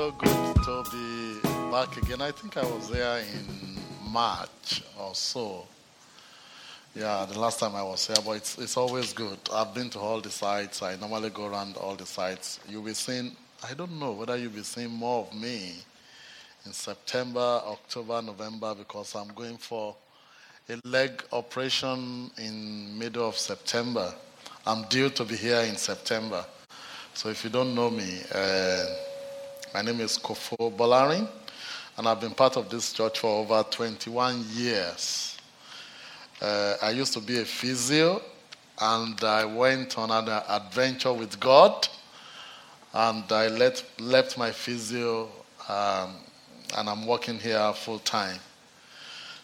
so good to be back again. I think I was there in March or so. Yeah, the last time I was here, but it's, it's always good. I've been to all the sites. I normally go around all the sites. You'll be seeing, I don't know whether you'll be seeing more of me in September, October, November, because I'm going for a leg operation in middle of September. I'm due to be here in September. So if you don't know me, uh, my name is Kofo Bolarin, and I've been part of this church for over 21 years. Uh, I used to be a physio, and I went on an adventure with God, and I let, left my physio, um, and I'm working here full time.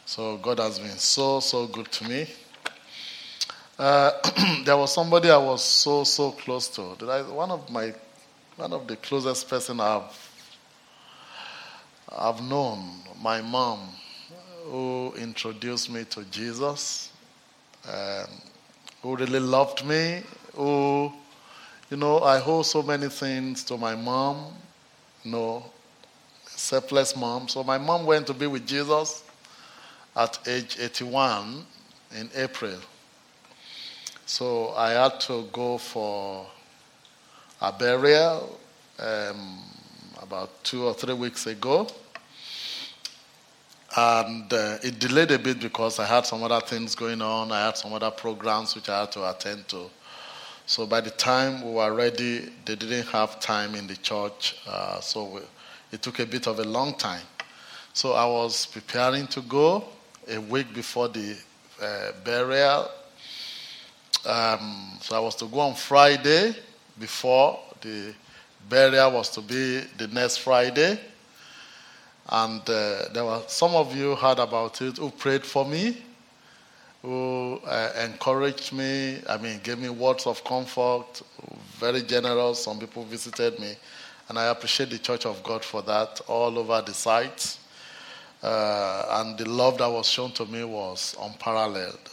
So God has been so, so good to me. Uh, there was somebody I was so, so close to. I, one of my one of the closest person I've I've known, my mom, who introduced me to Jesus, um, who really loved me, who, you know, I owe so many things to my mom, you know, selfless mom. So my mom went to be with Jesus at age 81 in April. So I had to go for a burial um, about two or three weeks ago. And uh, it delayed a bit because I had some other things going on. I had some other programs which I had to attend to. So by the time we were ready, they didn't have time in the church. Uh, so we, it took a bit of a long time. So I was preparing to go a week before the uh, burial. Um, so I was to go on Friday before the burial was to be the next Friday. And uh, there were some of you heard about it who prayed for me, who uh, encouraged me, I mean, gave me words of comfort, very generous. Some people visited me. And I appreciate the Church of God for that all over the sites. Uh, and the love that was shown to me was unparalleled.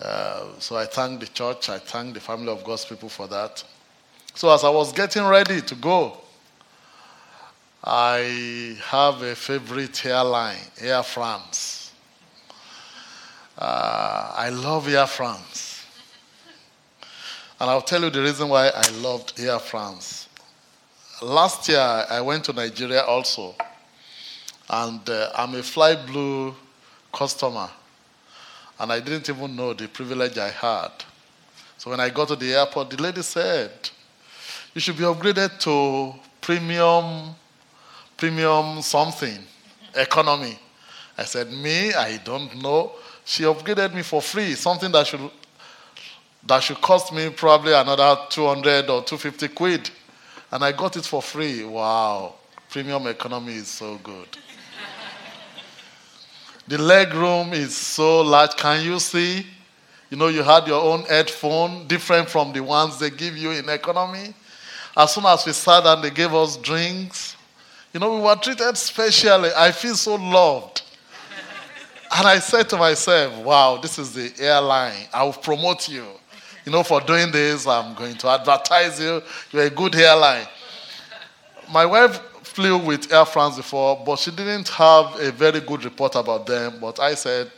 Uh, so I thank the church, I thank the family of God's people for that. So as I was getting ready to go, I have a favorite airline, Air France. Uh, I love Air France. And I'll tell you the reason why I loved Air France. Last year, I went to Nigeria also. And uh, I'm a Fly Blue customer. And I didn't even know the privilege I had. So when I got to the airport, the lady said, You should be upgraded to premium, premium something, economy. I said, Me, I don't know. She upgraded me for free, something that should that should cost me probably another 200 or 250 quid. And I got it for free. Wow. Premium economy is so good. The leg room is so large. Can you see? You know, you had your own headphone, different from the ones they give you in economy. As soon as we sat down, they gave us drinks. You know, we were treated specially. I feel so loved. and I said to myself, wow, this is the airline. I will promote you. You know, for doing this, I'm going to advertise you. You're a good airline. My wife flew with Air France before, but she didn't have a very good report about them. But I said,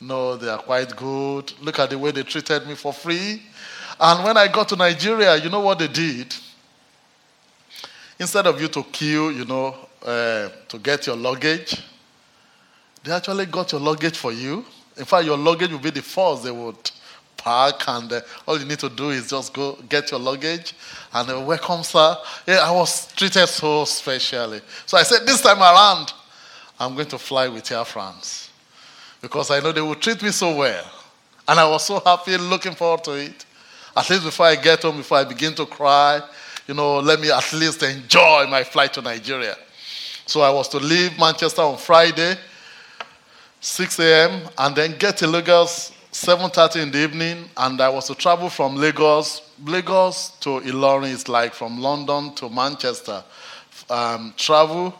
no, they are quite good. Look at the way they treated me for free. And when I got to Nigeria, you know what they did? Instead of you to queue, you know, uh, to get your luggage, they actually got your luggage for you. In fact, your luggage will be the first they would park, and uh, all you need to do is just go get your luggage and welcome, sir. Yeah, I was treated so specially. So I said, this time around, I'm going to fly with Air France because I know they will treat me so well. And I was so happy, looking forward to it. At least before I get home, before I begin to cry, you know, let me at least enjoy my flight to Nigeria. So I was to leave Manchester on Friday, 6 a.m., and then get to Lagos 7.30 in the evening and i was to travel from lagos lagos to ilorin is like from london to manchester um, travel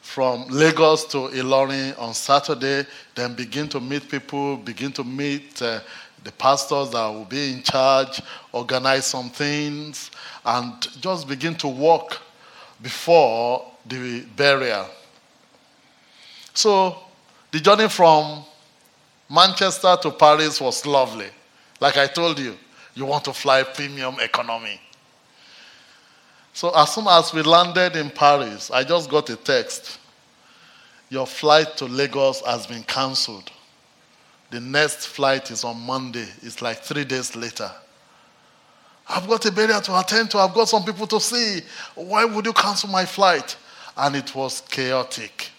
from lagos to ilorin on saturday then begin to meet people begin to meet uh, the pastors that will be in charge organize some things and just begin to walk before the burial. So the journey from Manchester to Paris was lovely. Like I told you, you want to fly premium economy. So as soon as we landed in Paris, I just got a text. Your flight to Lagos has been cancelled. The next flight is on Monday. It's like three days later. I've got a burial to attend to. I've got some people to see. Why would you cancel my flight? And it was chaotic.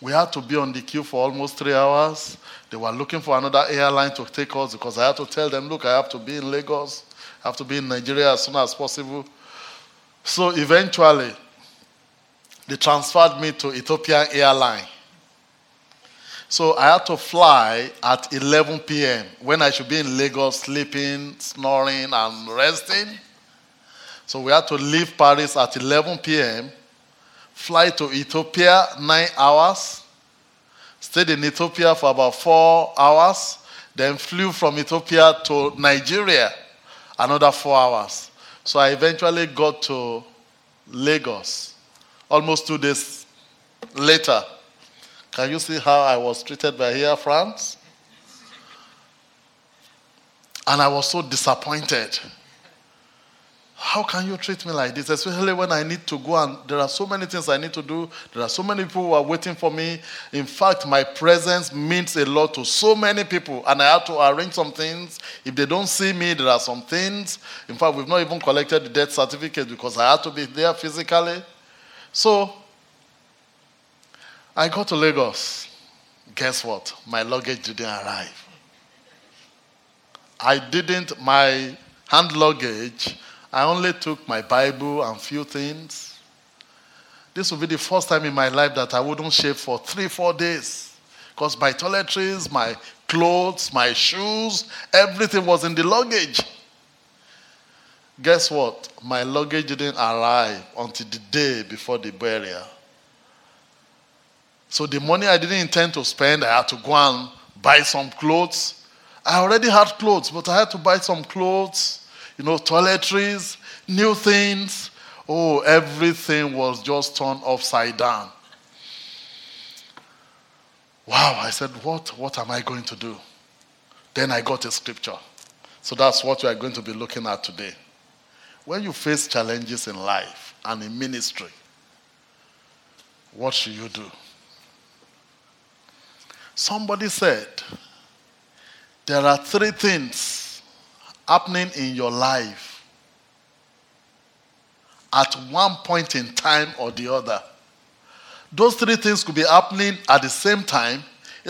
We had to be on the queue for almost three hours. They were looking for another airline to take us because I had to tell them, look, I have to be in Lagos. I have to be in Nigeria as soon as possible. So eventually, they transferred me to Ethiopian Airline. So I had to fly at 11 p.m. when I should be in Lagos sleeping, snoring, and resting. So we had to leave Paris at 11 p.m., fly to Ethiopia nine hours, stayed in Ethiopia for about four hours, then flew from Ethiopia to Nigeria another four hours. So I eventually got to Lagos almost two days later. Can you see how I was treated by Air France? And I was so disappointed. How can you treat me like this? Especially when I need to go and there are so many things I need to do. There are so many people who are waiting for me. In fact, my presence means a lot to so many people, and I have to arrange some things. If they don't see me, there are some things. In fact, we've not even collected the death certificate because I had to be there physically. So I got to Lagos. Guess what? My luggage didn't arrive. I didn't, my hand luggage, I only took my Bible and few things. This will be the first time in my life that I wouldn't shave for three, four days. Because my toiletries, my clothes, my shoes, everything was in the luggage. Guess what? My luggage didn't arrive until the day before the burial. So the money I didn't intend to spend, I had to go and buy some clothes. I already had clothes, but I had to buy some clothes, you know, toiletries, new things. Oh, everything was just turned upside down. Wow, I said, what, what am I going to do? Then I got a scripture. So that's what we are going to be looking at today. When you face challenges in life and in ministry, what should you do? Somebody said, There are three things happening in your life at one point in time or the other. Those three things could be happening at the same time,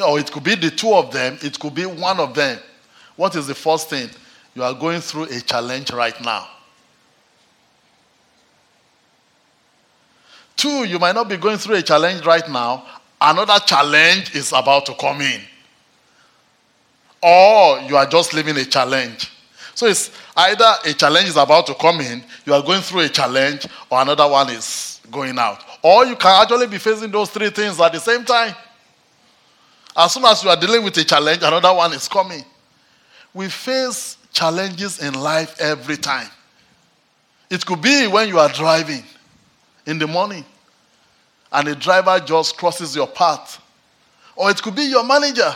or it could be the two of them, it could be one of them. What is the first thing? You are going through a challenge right now. Two, you might not be going through a challenge right now, another challenge is about to come in. Or you are just living a challenge. So it's either a challenge is about to come in, you are going through a challenge, or another one is going out. Or you can actually be facing those three things at the same time. As soon as you are dealing with a challenge, another one is coming. We face challenges in life every time. It could be when you are driving in the morning and a driver just crosses your path. Or it could be your manager.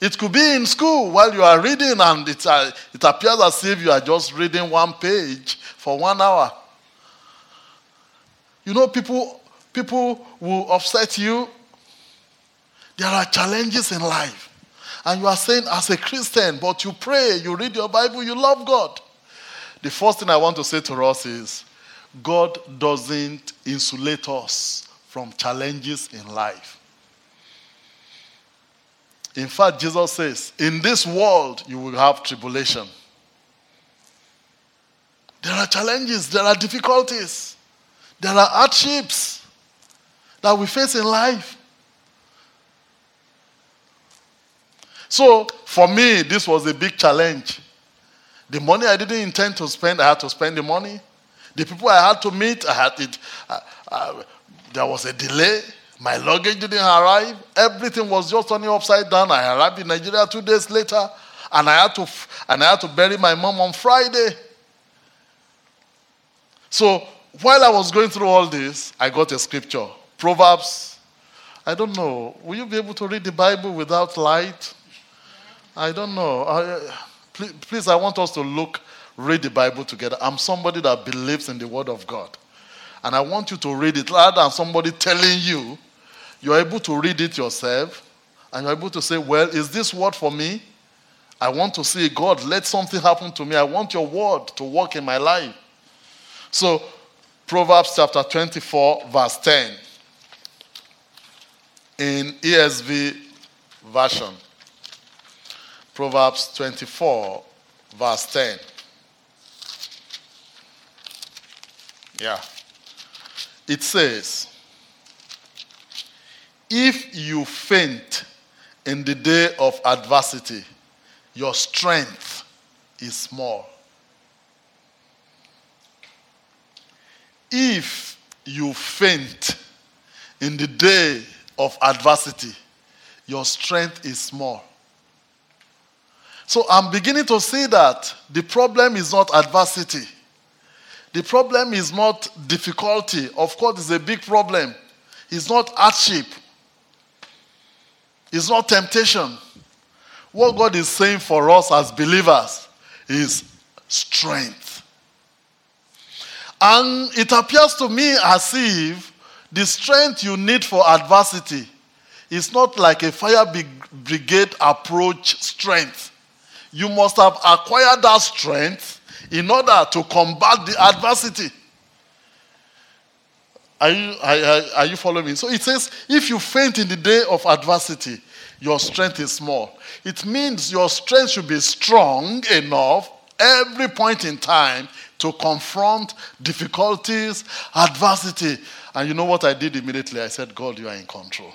It could be in school while you are reading and it, uh, it appears as if you are just reading one page for one hour. You know, people, people will upset you. There are challenges in life. And you are saying, as a Christian, but you pray, you read your Bible, you love God. The first thing I want to say to us is God doesn't insulate us from challenges in life. In fact, Jesus says, In this world you will have tribulation. There are challenges, there are difficulties, there are hardships that we face in life. So, for me, this was a big challenge. The money I didn't intend to spend, I had to spend the money. The people I had to meet, I had it. Uh, uh, there was a delay. My luggage didn't arrive. Everything was just turning upside down. I arrived in Nigeria two days later, and I had to and I had to bury my mom on Friday. So while I was going through all this, I got a scripture. Proverbs. I don't know. Will you be able to read the Bible without light? I don't know. I, please, please, I want us to look, read the Bible together. I'm somebody that believes in the Word of God. And I want you to read it rather than somebody telling you. You're able to read it yourself. And you're able to say, Well, is this word for me? I want to see God, let something happen to me. I want your word to work in my life. So, Proverbs chapter 24, verse 10 in ESV version. Proverbs 24, verse 10. Yeah. It says, If you faint in the day of adversity, your strength is small. If you faint in the day of adversity, your strength is small. So I'm beginning to see that the problem is not adversity. The problem is not difficulty. Of course, it's a big problem. It's not hardship. It's not temptation. What God is saying for us as believers is strength. And it appears to me as if the strength you need for adversity is not like a fire brigade approach strength. You must have acquired that strength in order to combat the adversity. Are you, are, are you following me? So it says, if you faint in the day of adversity, your strength is small. It means your strength should be strong enough every point in time to confront difficulties, adversity. And you know what I did immediately? I said, God, you are in control.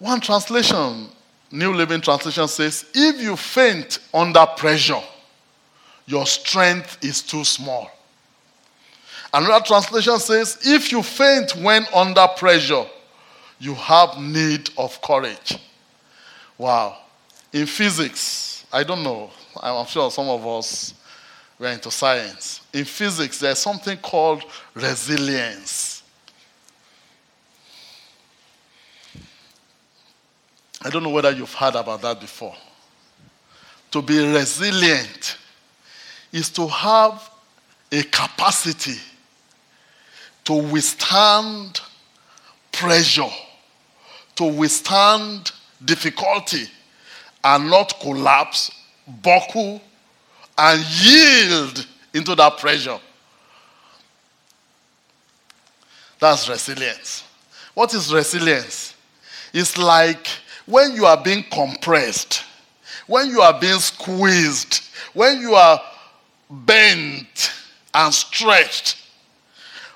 One translation, New Living Translation says, if you faint under pressure, your strength is too small. Another translation says, if you faint when under pressure, you have need of courage. Wow. In physics, I don't know, I'm sure some of us were into science. In physics, there's something called resilience. I don't know whether you've heard about that before. To be resilient is to have a capacity to withstand pressure, to withstand difficulty, and not collapse, buckle, and yield into that pressure. That's resilience. What is resilience? It's like when you are being compressed, when you are being squeezed, when you are bent and stretched,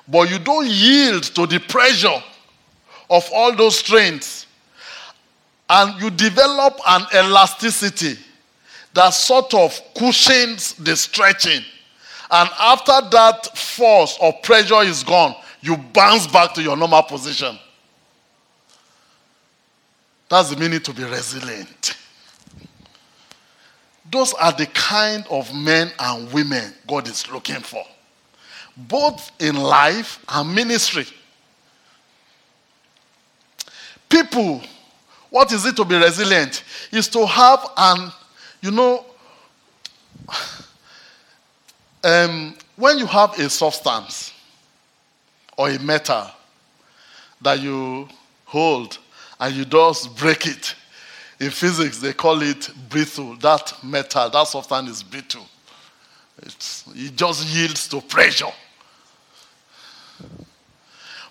but you don't yield to the pressure of all those strains. And you develop an elasticity that sort of cushions the stretching. And after that force or pressure is gone, you bounce back to your normal position. That's the meaning to be resilient. Those are the kind of men and women God is looking for both in life and ministry. People, what is it to be resilient? Is to have an, you know, um, when you have a substance or a metal that you hold and you just break it, in physics they call it brittle. That metal, that substance is brittle. It's, it just yields to pressure.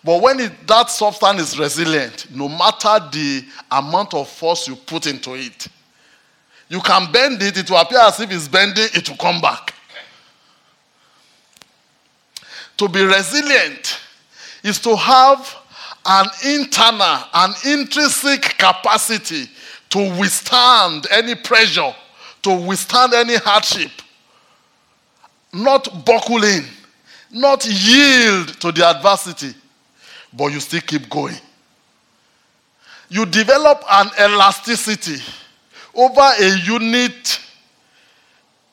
But when it, that substance is resilient, no matter the amount of force you put into it, you can bend it, it will appear as if it's bending, it will come back. To be resilient is to have an internal, an intrinsic capacity to withstand any pressure, to withstand any hardship, not buckling, not yield to the adversity but you still keep going. You develop an elasticity over a unit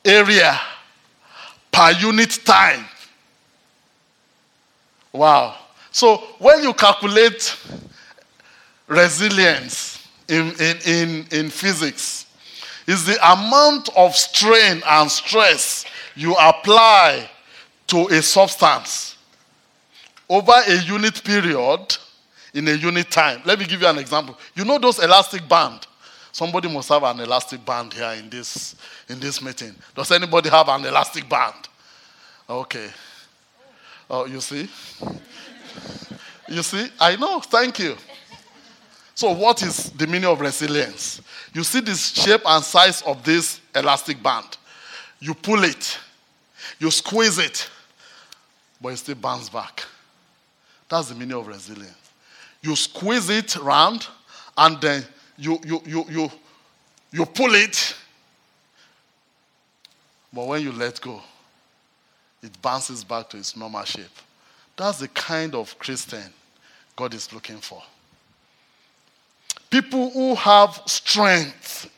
area per unit time. Wow. So when you calculate resilience in, in, in, in physics, is the amount of strain and stress you apply to a substance over a unit period in a unit time. Let me give you an example. You know those elastic band? Somebody must have an elastic band here in this in this meeting. Does anybody have an elastic band? Okay. Oh, you see? You see? I know. Thank you. So, what is the meaning of resilience? You see this shape and size of this elastic band. You pull it, you squeeze it, but it still bounces back. That's the meaning of resilience. You squeeze it round, and then you you you you you pull it, but when you let go, it bounces back to its normal shape. That's the kind of Christian God is looking for people who have strength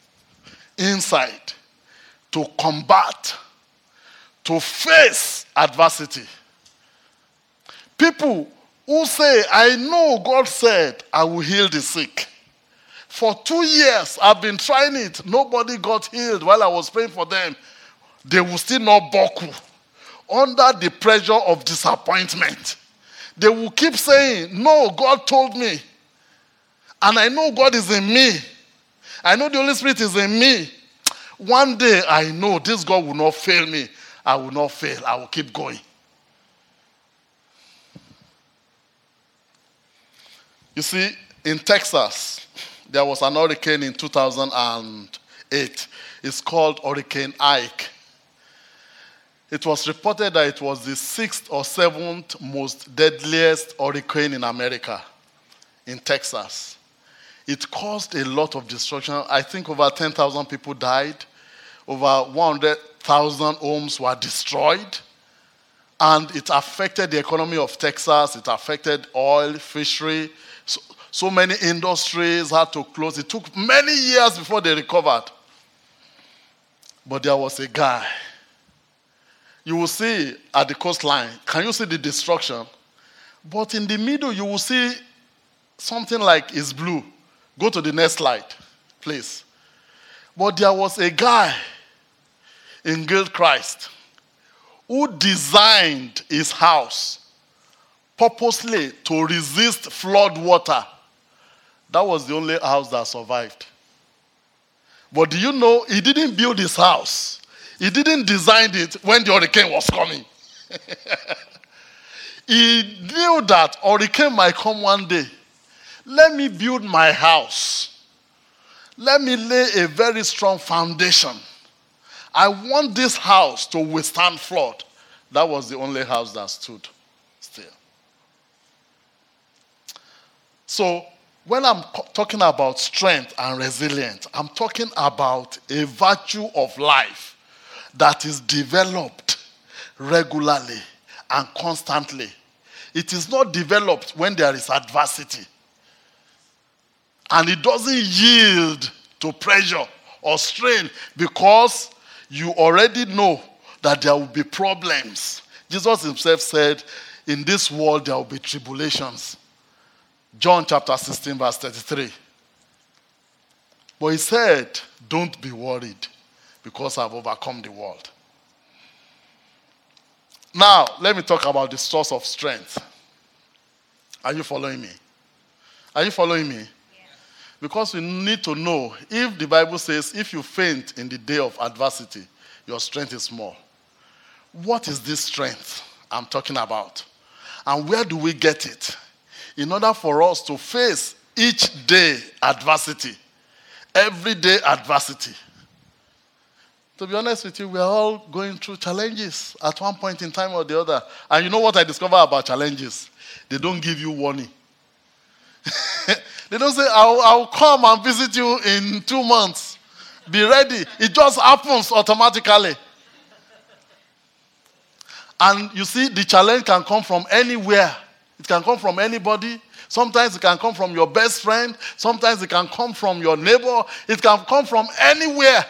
inside to combat, to face adversity. People who say, I know God said I will heal the sick. For two years, I've been trying it. Nobody got healed while I was praying for them. They will still not buckle under the pressure of disappointment. They will keep saying, No, God told me. And I know God is in me. I know the Holy Spirit is in me. One day I know this God will not fail me. I will not fail. I will keep going. You see, in Texas, there was an hurricane in 2008. It's called Hurricane Ike. It was reported that it was the sixth or seventh most deadliest hurricane in America, in Texas. It caused a lot of destruction. I think over 10,000 people died, over 100,000 homes were destroyed, and it affected the economy of Texas. It affected oil, fishery. So, so many industries had to close. It took many years before they recovered. But there was a guy. You will see at the coastline, can you see the destruction? But in the middle, you will see something like it's blue. Go to the next slide, please. But there was a guy in Gilchrist who designed his house purposely to resist flood water. That was the only house that survived. But do you know he didn't build his house? He didn't design it when the hurricane was coming. he knew that hurricane might come one day. Let me build my house. Let me lay a very strong foundation. I want this house to withstand flood. That was the only house that stood still. So, when I'm talking about strength and resilience, I'm talking about a virtue of life that is developed regularly and constantly. It is not developed when there is adversity and it doesn't yield to pressure or strain because you already know that there will be problems. Jesus himself said, In this world there will be tribulations. John chapter 16, verse 33. But he said, Don't be worried because I've overcome the world. Now, let me talk about the source of strength. Are you following me? Are you following me? Because we need to know if the Bible says, if you faint in the day of adversity, your strength is small. What is this strength I'm talking about? And where do we get it? In order for us to face each day adversity, everyday adversity. To be honest with you, we're all going through challenges at one point in time or the other. And you know what I discover about challenges? They don't give you warning. They don't say, I'll, I'll come and visit you in two months. Be ready. It just happens automatically. And you see, the challenge can come from anywhere. It can come from anybody. Sometimes it can come from your best friend. Sometimes it can come from your neighbor. It can come from anywhere.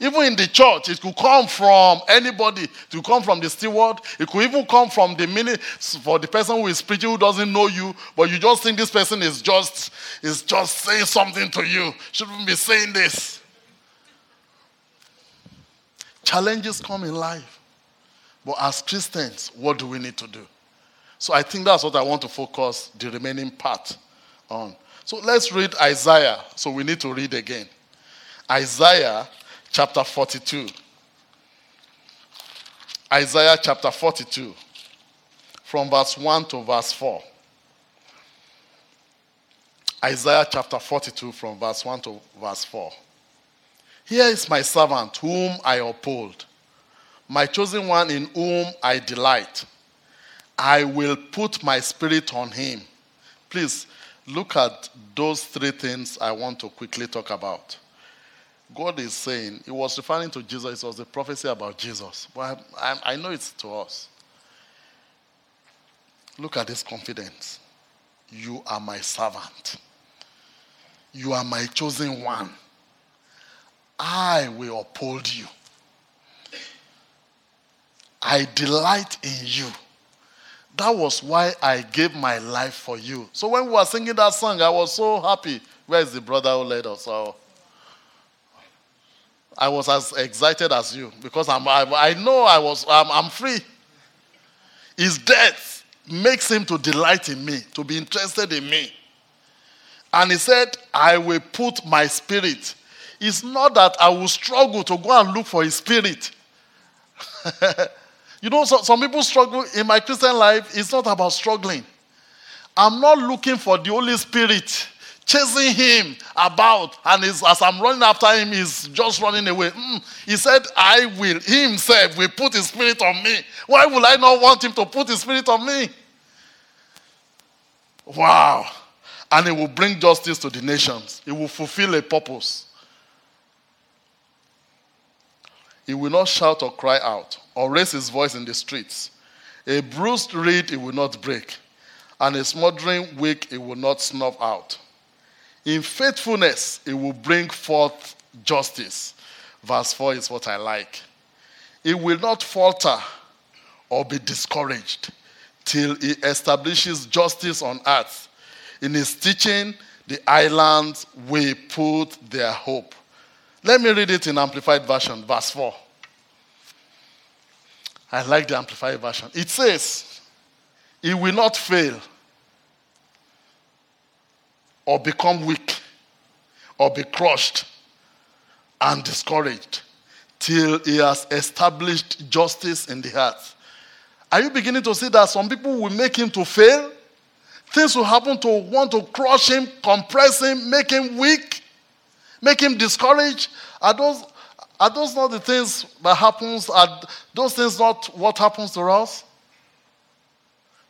Even in the church, it could come from anybody. It could come from the steward. It could even come from the minute for the person who is preaching who doesn't know you, but you just think this person is just is just saying something to you. Shouldn't be saying this. Challenges come in life. But as Christians, what do we need to do? So I think that's what I want to focus the remaining part on. So let's read Isaiah. So we need to read again. Isaiah chapter 42. Isaiah chapter 42, from verse 1 to verse 4. Isaiah chapter 42, from verse 1 to verse 4. Here is my servant, whom I uphold, my chosen one in whom I delight. I will put my spirit on him. Please look at those three things I want to quickly talk about. God is saying, He was referring to Jesus, it was a prophecy about Jesus. But I, I, I know it's to us. Look at this confidence. You are my servant, you are my chosen one. I will uphold you. I delight in you. That was why I gave my life for you. So when we were singing that song, I was so happy. Where is the brother who led us? Oh. I was as excited as you because I'm, I, I know I was, I'm, I'm free. His death makes him to delight in me, to be interested in me. And he said, I will put my spirit. It's not that I will struggle to go and look for his spirit. you know, so, some people struggle in my Christian life. It's not about struggling. I'm not looking for the Holy Spirit chasing him about, and as I'm running after him, he's just running away. Mm. He said, I will, he himself will put his spirit on me. Why would I not want him to put his spirit on me? Wow. And he will bring justice to the nations, he will fulfill a purpose. He will not shout or cry out or raise his voice in the streets. A bruised reed he will not break, and a smoldering wick he will not snuff out. In faithfulness, it will bring forth justice. Verse 4 is what I like. It will not falter or be discouraged till it establishes justice on earth. In his teaching, the islands will put their hope. Let me read it in Amplified Version, verse 4. I like the Amplified Version. It says, It will not fail or become weak or be crushed and discouraged till he has established justice in the heart. Are you beginning to see that some people will make him to fail? Things will happen to want to crush him, compress him, make him weak, make him discouraged. Are those, are those not the things that happens? Are those things not what happens to us?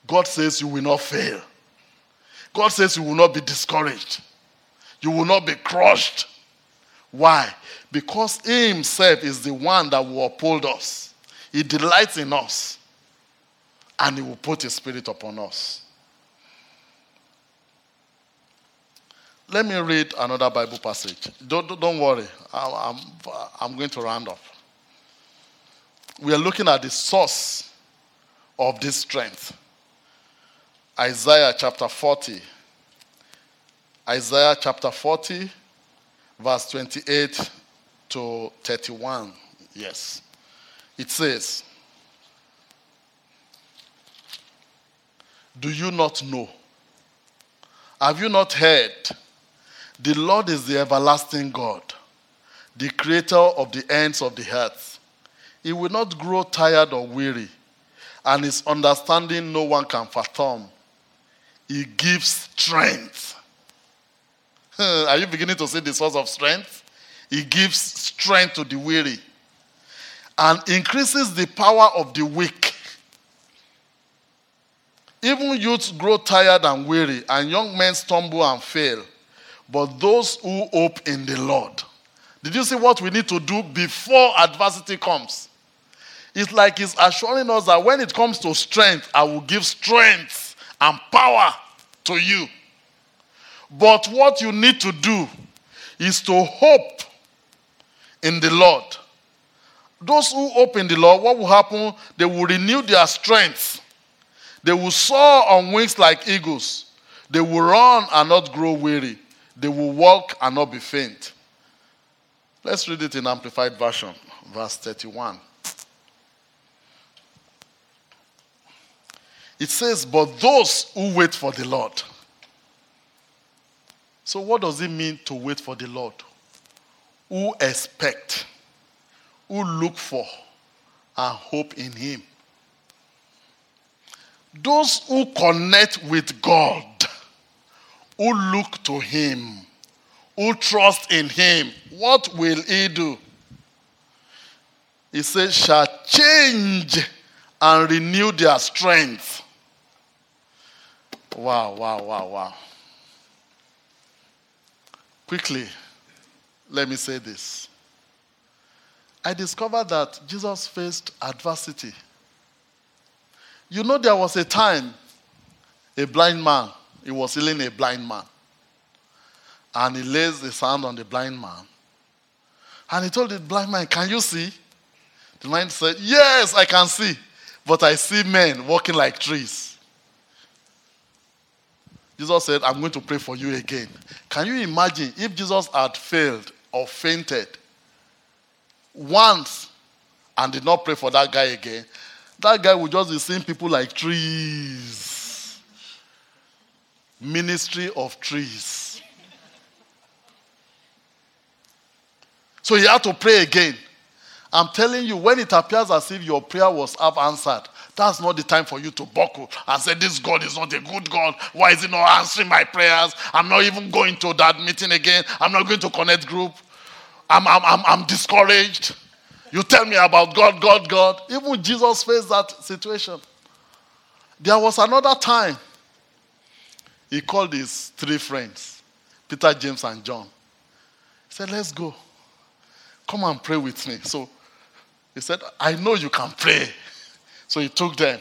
God says you will not fail. God says you will not be discouraged. You will not be crushed. Why? Because He Himself is the one that will uphold us. He delights in us. And He will put His Spirit upon us. Let me read another Bible passage. Don't, don't worry, I'm, I'm going to round up. We are looking at the source of this strength. Isaiah chapter 40. Isaiah chapter 40, verse 28 to 31. Yes. It says, Do you not know? Have you not heard? The Lord is the everlasting God, the creator of the ends of the earth. He will not grow tired or weary, and his understanding no one can fathom. He gives strength. Hmm, are you beginning to see the source of strength? He gives strength to the weary and increases the power of the weak. Even youths grow tired and weary, and young men stumble and fail. But those who hope in the Lord. Did you see what we need to do before adversity comes? It's like He's assuring us that when it comes to strength, I will give strength and power to you. But what you need to do is to hope in the Lord. Those who hope in the Lord, what will happen? They will renew their strength. They will soar on wings like eagles. They will run and not grow weary. They will walk and not be faint. Let's read it in Amplified Version, verse 31. It says, But those who wait for the Lord. So, what does it mean to wait for the Lord? Who expect, who look for, and hope in Him. Those who connect with God, who look to Him, who trust in Him, what will He do? He says, shall change and renew their strength. Wow, wow, wow, wow. Quickly, let me say this. I discovered that Jesus faced adversity. You know, there was a time a blind man, he was healing a blind man. And he lays his hand on the blind man. And he told the blind man, Can you see? The man said, Yes, I can see. But I see men walking like trees. Jesus said, I'm going to pray for you again. Can you imagine if Jesus had failed or fainted once and did not pray for that guy again? That guy would just be seeing people like trees. Ministry of trees. So he had to pray again. I'm telling you, when it appears as if your prayer was half answered, that's not the time for you to buckle and say, This God is not a good God. Why is He not answering my prayers? I'm not even going to that meeting again. I'm not going to connect group. I'm, I'm, I'm, I'm discouraged. You tell me about God, God, God. Even Jesus faced that situation. There was another time he called his three friends, Peter, James, and John. He said, Let's go. Come and pray with me. So he said, I know you can pray. So he took them.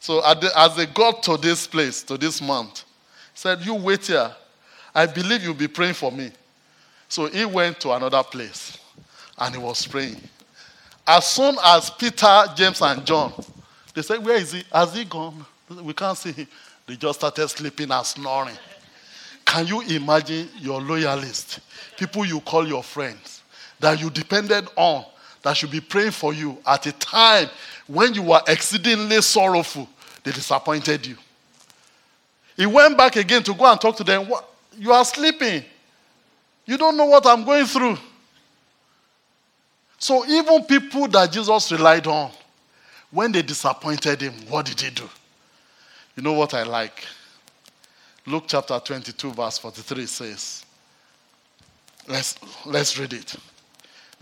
So as they got to this place, to this mount, he said, You wait here. I believe you'll be praying for me. So he went to another place and he was praying. As soon as Peter, James, and John, they said, Where is he? Has he gone? We can't see him. They just started sleeping and snoring. Can you imagine your loyalists, people you call your friends, that you depended on, that should be praying for you at a time when you were exceedingly sorrowful, they disappointed you. He went back again to go and talk to them. You are sleeping. You don't know what I'm going through. So, even people that Jesus relied on, when they disappointed him, what did he do? You know what I like? Luke chapter 22, verse 43 says, let's, let's read it.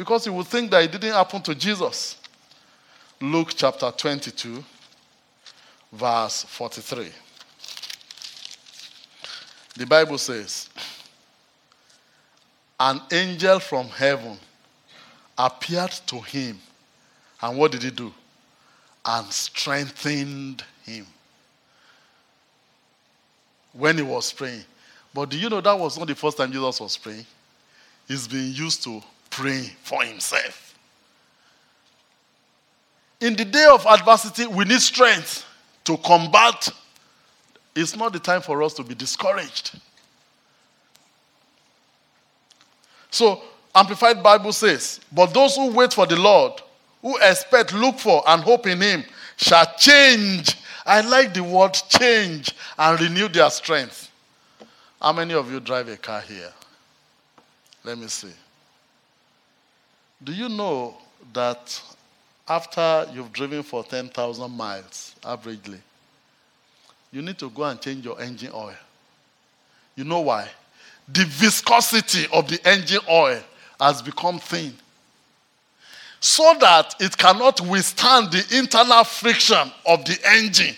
Because you would think that it didn't happen to Jesus. Luke chapter 22, verse 43. The Bible says, An angel from heaven appeared to him. And what did he do? And strengthened him when he was praying. But do you know that was not the first time Jesus was praying? He's been used to praying for himself. In the day of adversity, we need strength to combat. It's not the time for us to be discouraged. So, Amplified Bible says, But those who wait for the Lord, who expect, look for, and hope in Him, shall change. I like the word change and renew their strength. How many of you drive a car here? Let me see. Do you know that after you've driven for 10,000 miles, averagely, you need to go and change your engine oil. You know why? The viscosity of the engine oil has become thin. So that it cannot withstand the internal friction of the engine.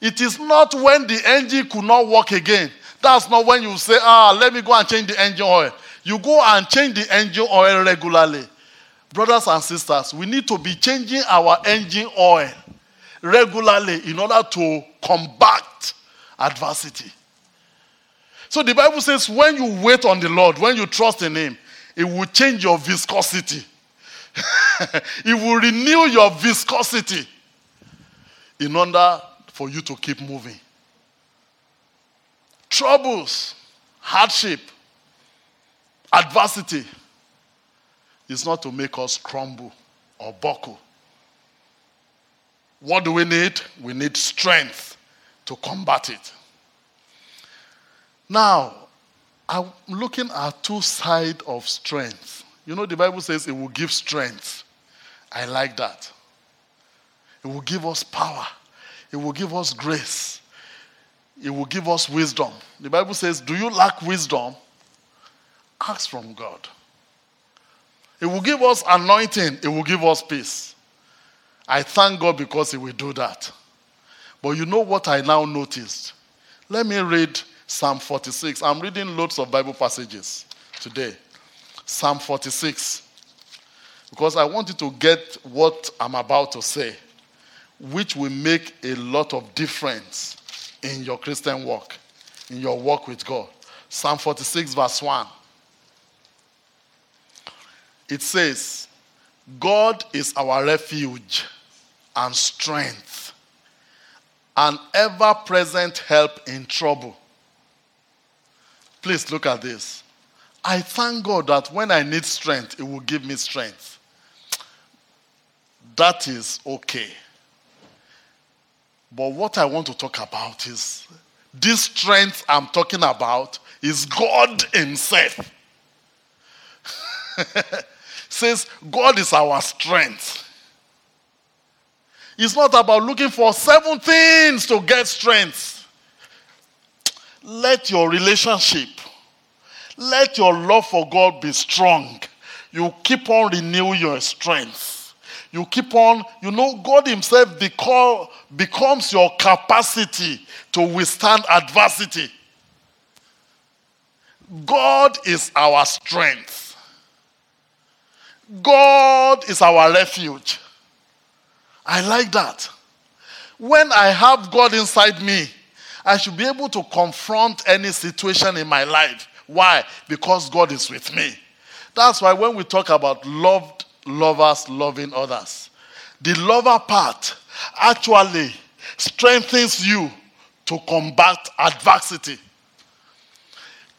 It is not when the engine could not work again. That's not when you say, ah, let me go and change the engine oil. You go and change the engine oil regularly brothers and sisters, we need to be changing our engine oil regularly in order to combat adversity. So the Bible says, when you wait on the Lord, when you trust in Him, it will change your viscosity. it will renew your viscosity in order for you to keep moving. Troubles, hardship, adversity is not to make us crumble or buckle. What do we need? We need strength to combat it. Now, I'm looking at two sides of strength. You know, the Bible says it will give strength. I like that. It will give us power. It will give us grace. It will give us wisdom. The Bible says, Do you lack wisdom? Ask from God. It will give us anointing. It will give us peace. I thank God because He will do that. But you know what I now noticed? Let me read Psalm 46. I'm reading loads of Bible passages today. Psalm 46. Because I want you to get what I'm about to say, which will make a lot of difference in your Christian walk, in your walk with God. Psalm 46, verse 1. It says, God is our refuge and strength, an ever present help in trouble. Please look at this. I thank God that when I need strength, it will give me strength. That is okay. But what I want to talk about is this strength I'm talking about is God Himself. says God is our strength. It's not about looking for seven things to get strength. Let your relationship, let your love for God be strong. You keep on renewing your strength. You keep on, you know, God Himself become, becomes your capacity to withstand adversity. God is our strength. God is our refuge. I like that. When I have God inside me, I should be able to confront any situation in my life. Why? Because God is with me. That's why when we talk about loved lovers loving others, the lover part actually strengthens you to combat adversity.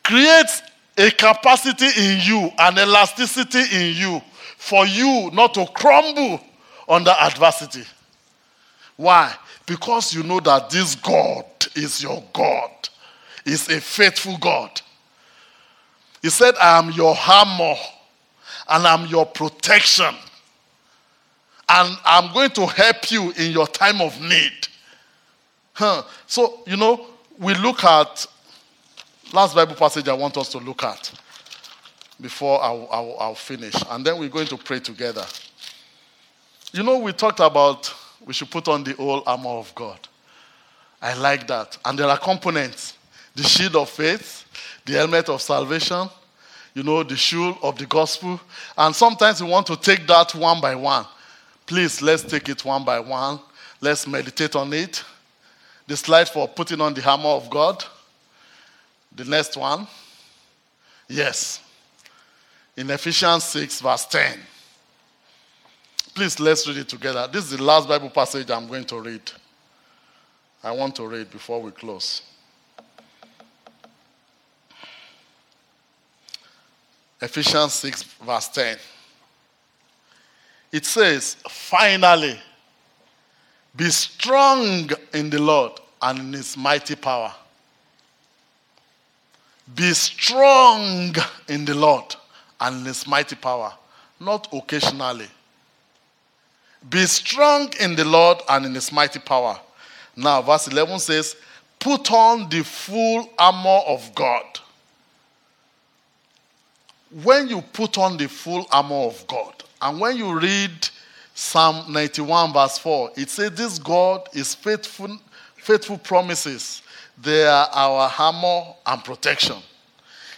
Creates a capacity in you, an elasticity in you for you not to crumble under adversity. Why? Because you know that this God is your God, is a faithful God. He said, I am your hammer and I'm your protection. And I'm going to help you in your time of need. Huh. So, you know, we look at last Bible passage I want us to look at before I'll, I'll, I'll finish. And then we're going to pray together. You know, we talked about we should put on the whole armor of God. I like that. And there are components the shield of faith, the helmet of salvation, you know, the shoe of the gospel. And sometimes we want to take that one by one. Please, let's take it one by one. Let's meditate on it. The slide for putting on the hammer of God. The next one. Yes in Ephesians 6, verse 10. Please, let's read it together. This is the last Bible passage I'm going to read. I want to read before we close. Ephesians 6, verse 10. It says, Finally, be strong in the Lord and in his mighty power. Be strong in the Lord and in his mighty power, not occasionally. Be strong in the Lord and in his mighty power. Now, verse 11 says, Put on the full armor of God. When you put on the full armor of God, and when you read Psalm 91, verse 4, it says, This God is faithful, faithful promises. They are our armor and protection.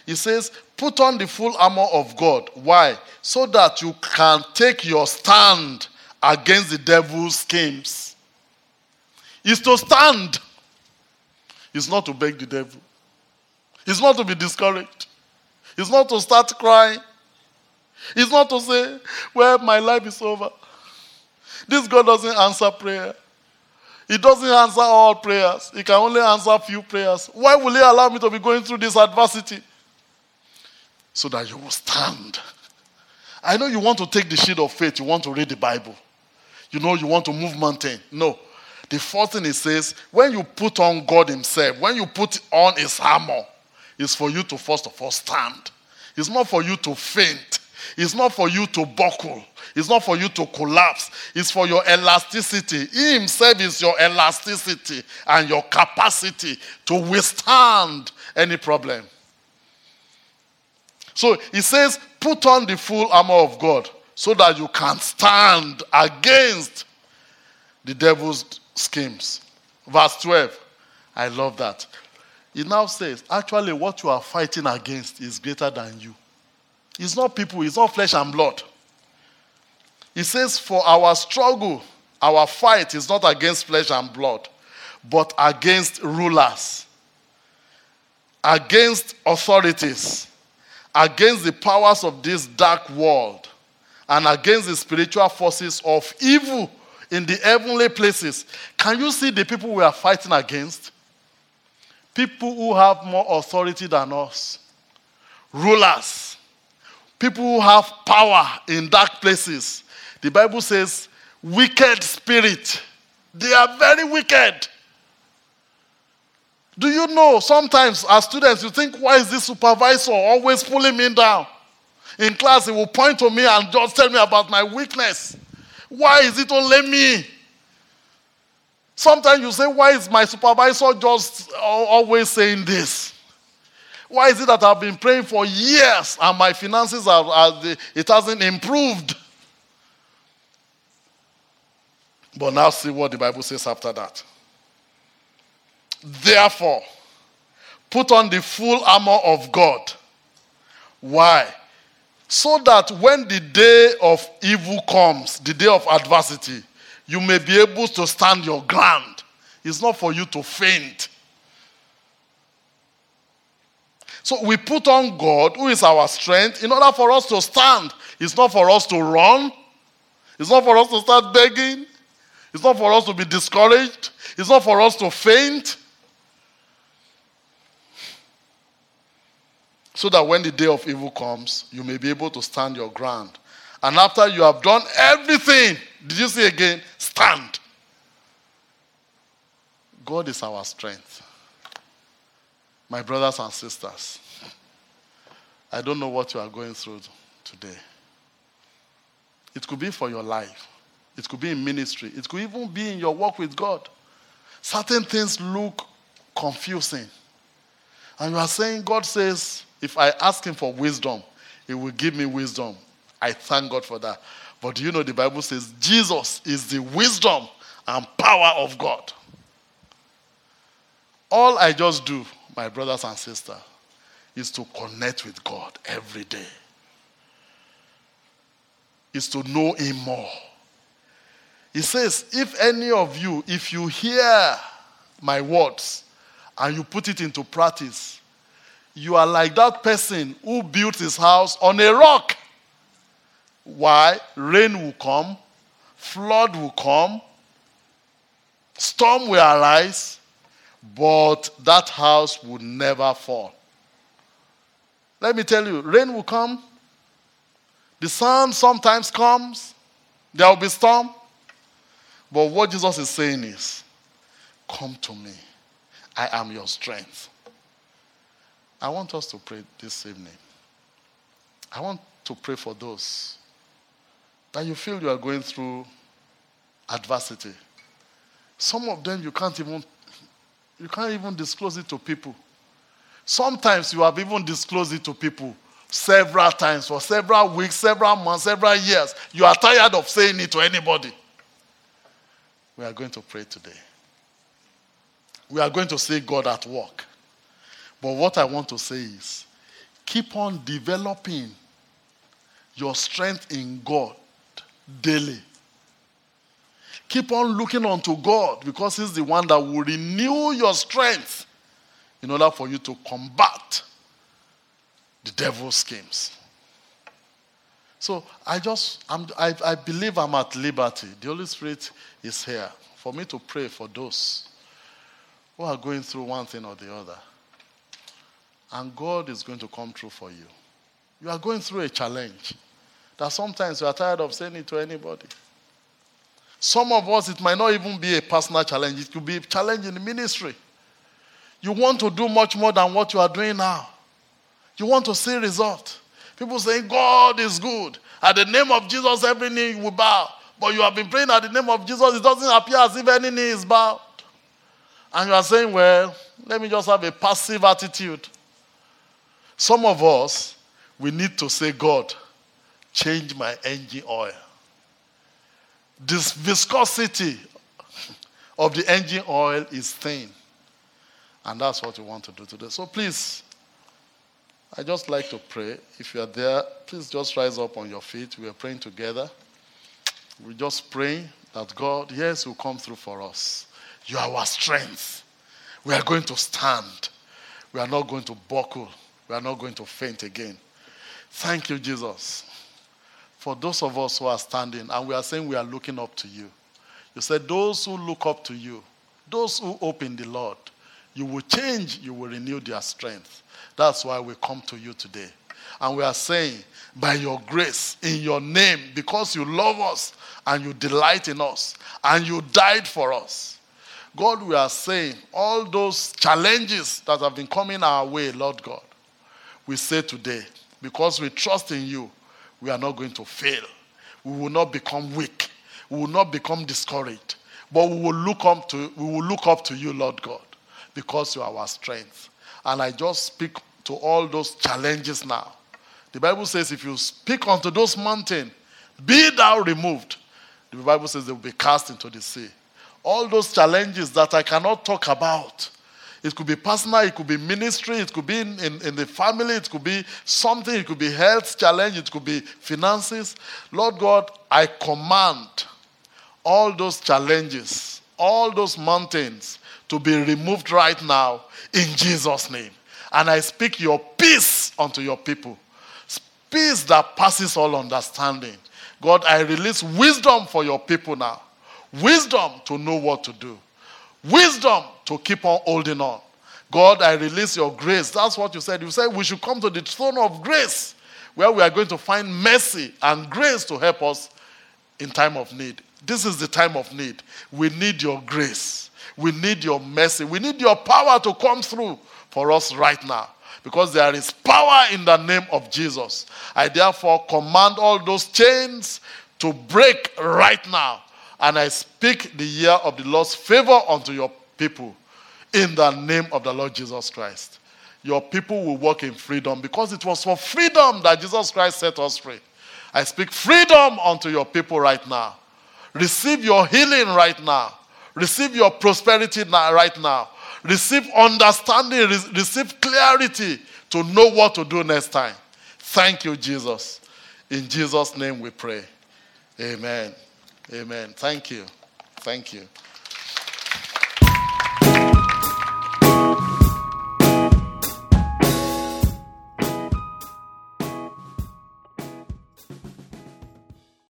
He says, Put on the full armor of God. Why? So that you can take your stand against the devil's schemes. Is to stand. It's not to beg the devil. It's not to be discouraged. It's not to start crying. It's not to say, well, my life is over. This God doesn't answer prayer. He doesn't answer all prayers. He can only answer few prayers. Why will He allow me to be going through this adversity? So that you will stand. I know you want to take the shield of faith, you want to read the Bible. You know you want to move mountain. No. The first thing it says, when you put on God Himself, when you put on His armor, is for you to first of all stand. It's not for you to faint. It's not for you to buckle. It's not for you to collapse. It's for your elasticity. He himself is your elasticity and your capacity to withstand any problem. So he says, put on the full armor of God so that you can stand against the devil's schemes. Verse 12. I love that. He now says, actually, what you are fighting against is greater than you. It's not people, it's not flesh and blood. He says, For our struggle, our fight is not against flesh and blood, but against rulers, against authorities, against the powers of this dark world, and against the spiritual forces of evil in the heavenly places. Can you see the people we are fighting against? People who have more authority than us, rulers, people who have power in dark places. The Bible says, wicked spirit. They are very wicked. Do you know sometimes as students you think, why is this supervisor always pulling me down? In class, he will point to me and just tell me about my weakness. Why is it only me? Sometimes you say, Why is my supervisor just always saying this? Why is it that I've been praying for years and my finances are, are it hasn't improved? But now see what the Bible says after that. Therefore, put on the full armor of God. Why? So that when the day of evil comes, the day of adversity, you may be able to stand your ground. It's not for you to faint. So we put on God, who is our strength, in order for us to stand. It's not for us to run. It's not for us to start begging. It's not for us to be discouraged. It's not for us to faint. So that when the day of evil comes, you may be able to stand your ground. And after you have done everything, did you see again? Stand. God is our strength. My brothers and sisters, I don't know what you are going through today. It could be for your life, it could be in ministry, it could even be in your work with God. Certain things look confusing. And you are saying, God says, if I ask Him for wisdom, He will give me wisdom. I thank God for that. But do you know the Bible says Jesus is the wisdom and power of God? All I just do, my brothers and sisters, is to connect with God every day. Is to know Him more. He says, if any of you, if you hear my words and you put it into practice, you are like that person who built his house on a rock. Why? Rain will come, flood will come, storm will arise, but that house will never fall. Let me tell you, rain will come, the sun sometimes comes, there will be storm. But what Jesus is saying is, Come to me. I am your strength. I want us to pray this evening. I want to pray for those that you feel you are going through adversity. Some of them you can't even you can't even disclose it to people. Sometimes you have even disclosed it to people several times for several weeks, several months, several years. You are tired of saying it to anybody. We are going to pray today. We are going to see God at work. But what I want to say is keep on developing your strength in God daily. Keep on looking unto God because He's the one that will renew your strength in order for you to combat the devil's schemes. So I just, I'm, I, I believe I'm at liberty. The Holy Spirit is here for me to pray for those who are going through one thing or the other. And God is going to come through for you. You are going through a challenge that sometimes you are tired of saying it to anybody. Some of us, it might not even be a personal challenge, it could be a challenge in the ministry. You want to do much more than what you are doing now. You want to see result. People saying, God is good. At the name of Jesus, every knee will bow. But you have been praying at the name of Jesus, it doesn't appear as if any knee is bowed. And you are saying, well, let me just have a passive attitude. Some of us, we need to say, God, change my engine oil. This viscosity of the engine oil is thin. And that's what we want to do today. So please, I just like to pray. If you are there, please just rise up on your feet. We are praying together. We're just pray that God, yes, will come through for us. You are our strength. We are going to stand. We are not going to buckle. We are not going to faint again. Thank you, Jesus, for those of us who are standing and we are saying we are looking up to you. You said, Those who look up to you, those who hope in the Lord, you will change, you will renew their strength. That's why we come to you today. And we are saying, by your grace, in your name, because you love us and you delight in us and you died for us. God, we are saying, all those challenges that have been coming our way, Lord God, we say today, because we trust in you, we are not going to fail. We will not become weak. We will not become discouraged. But we will look up to, we will look up to you, Lord God, because you are our strength. And I just speak to all those challenges now. The Bible says, if you speak unto those mountains, be thou removed. The Bible says they will be cast into the sea. All those challenges that I cannot talk about. It could be personal, it could be ministry, it could be in, in, in, the family, it could be something, it could be health challenge, it could be finances. Lord God, I command all those challenges, all those mountains to be removed right now in Jesus' name. And I speak your peace unto your people. Peace that passes all understanding. God, I release wisdom for your people now. Wisdom to know what to do. Wisdom to keep on holding on. God, I release your grace. That's what you said. You said we should come to the throne of grace where we are going to find mercy and grace to help us in time of need. This is the time of need. We need your grace. We need your mercy. We need your power to come through for us right now. Because there is power in the name of Jesus. I therefore command all those chains to break right now. And I speak the year of the Lord's favor unto your people in the name of the Lord Jesus Christ. Your people will walk in freedom because it was for freedom that Jesus Christ set us free. I speak freedom unto your people right now. Receive your healing right now. Receive your prosperity right now receive understanding, re- receive clarity to know what to do next time. Thank you, Jesus. In Jesus' name we pray. Amen. Amen. Thank you. Thank you.